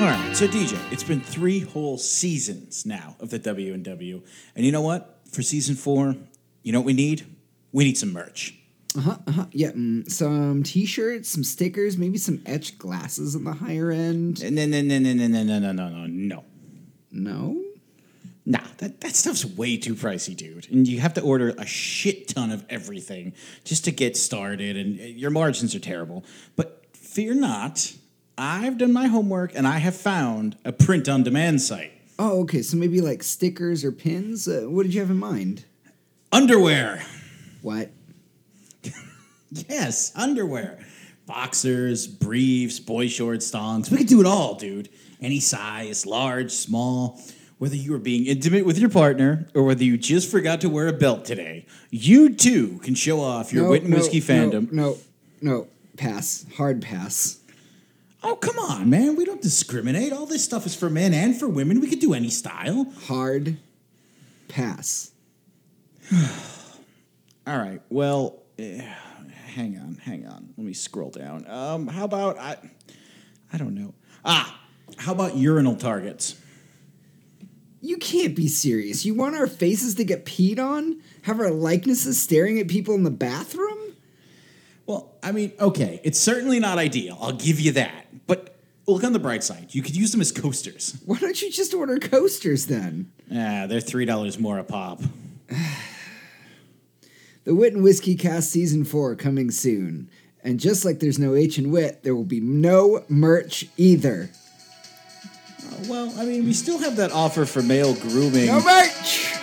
All right, so DJ, it's been three whole seasons now of the W and W, and you know what? For season four, you know what we need? We need some merch. Uh huh. Uh-huh. Yeah. Mm, some T-shirts, some stickers, maybe some etched glasses on the higher end. No, no, no, no, no, no, no, no, no, no, no. No. Nah, that, that stuff's way too pricey, dude. And you have to order a shit ton of everything just to get started, and uh, your margins are terrible. But fear not, I've done my homework and I have found a print on demand site. Oh, okay. So maybe like stickers or pins. Uh, what did you have in mind? Underwear. What? Yes, underwear. Boxers, briefs, boy shorts, thongs. We could do it all, dude. Any size, large, small. Whether you are being intimate with your partner or whether you just forgot to wear a belt today, you too can show off your no, wit and no, whiskey fandom. No, no, no. Pass. Hard pass. Oh, come on, man. We don't discriminate. All this stuff is for men and for women. We could do any style. Hard pass. All right. Well, eh, hang on, hang on. Let me scroll down. Um, how about I? I don't know. Ah, how about urinal targets? You can't be serious. You want our faces to get peed on? Have our likenesses staring at people in the bathroom? Well, I mean, okay, it's certainly not ideal. I'll give you that. But look on the bright side. You could use them as coasters. Why don't you just order coasters then? Ah, they're three dollars more a pop. The Wit and Whiskey Cast Season 4 coming soon. And just like there's no H and Wit, there will be no merch either. Uh, well, I mean, we still have that offer for male grooming. No merch!